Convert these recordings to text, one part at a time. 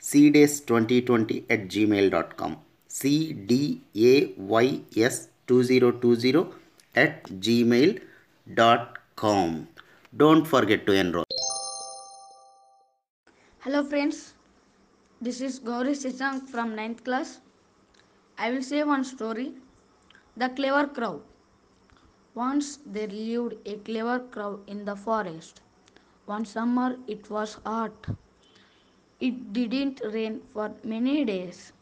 cdays2020 at gmail.com cdays2020 at gmail.com don't forget to enroll Hello friends, this is Gouri Shashank from 9th class. I will say one story. The Clever Crow. Once there lived a clever crow in the forest. One summer it was hot. It didn't rain for many days.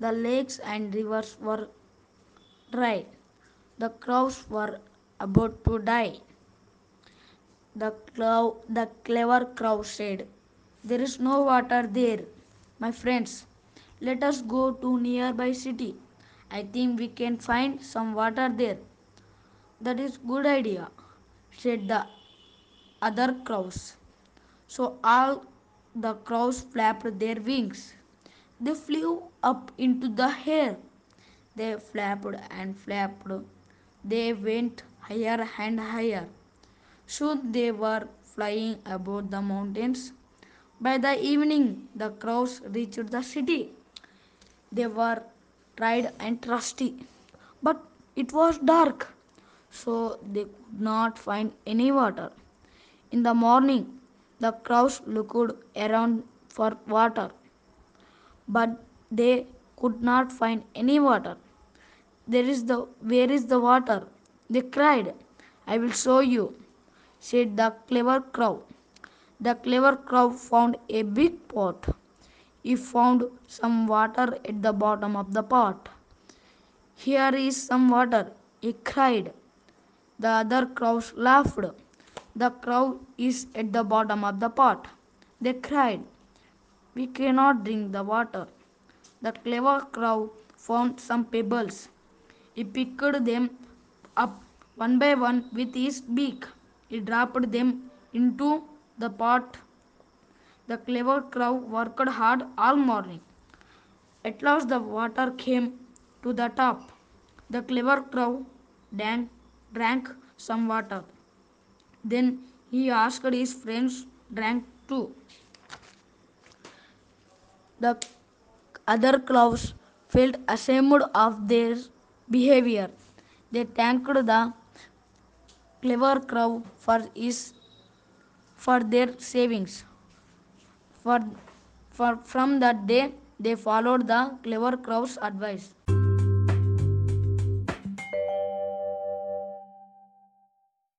The lakes and rivers were dry. The crows were about to die. The, crow, the clever crow said, There is no water there. My friends, let us go to nearby city. I think we can find some water there. That is good idea, said the other crows. So all the crows flapped their wings. They flew up into the air. They flapped and flapped. They went higher and higher. Soon they were flying above the mountains. By the evening, the crows reached the city. They were tried and trusty, but it was dark, so they could not find any water. In the morning, the crows looked around for water, but they could not find any water. There is the where is the water? They cried. I will show you, said the clever crow. The clever crow found a big pot. He found some water at the bottom of the pot. Here is some water, he cried. The other crows laughed. The crow is at the bottom of the pot. They cried, We cannot drink the water. The clever crow found some pebbles. He picked them up one by one with his beak. He dropped them into the pot. The clever crow worked hard all morning. At last the water came to the top. The clever crow drank, drank some water. Then he asked his friends drank too. The other crows felt ashamed of their behavior. They thanked the clever crow for his for their savings. For, for from that day they followed the clever crow's advice.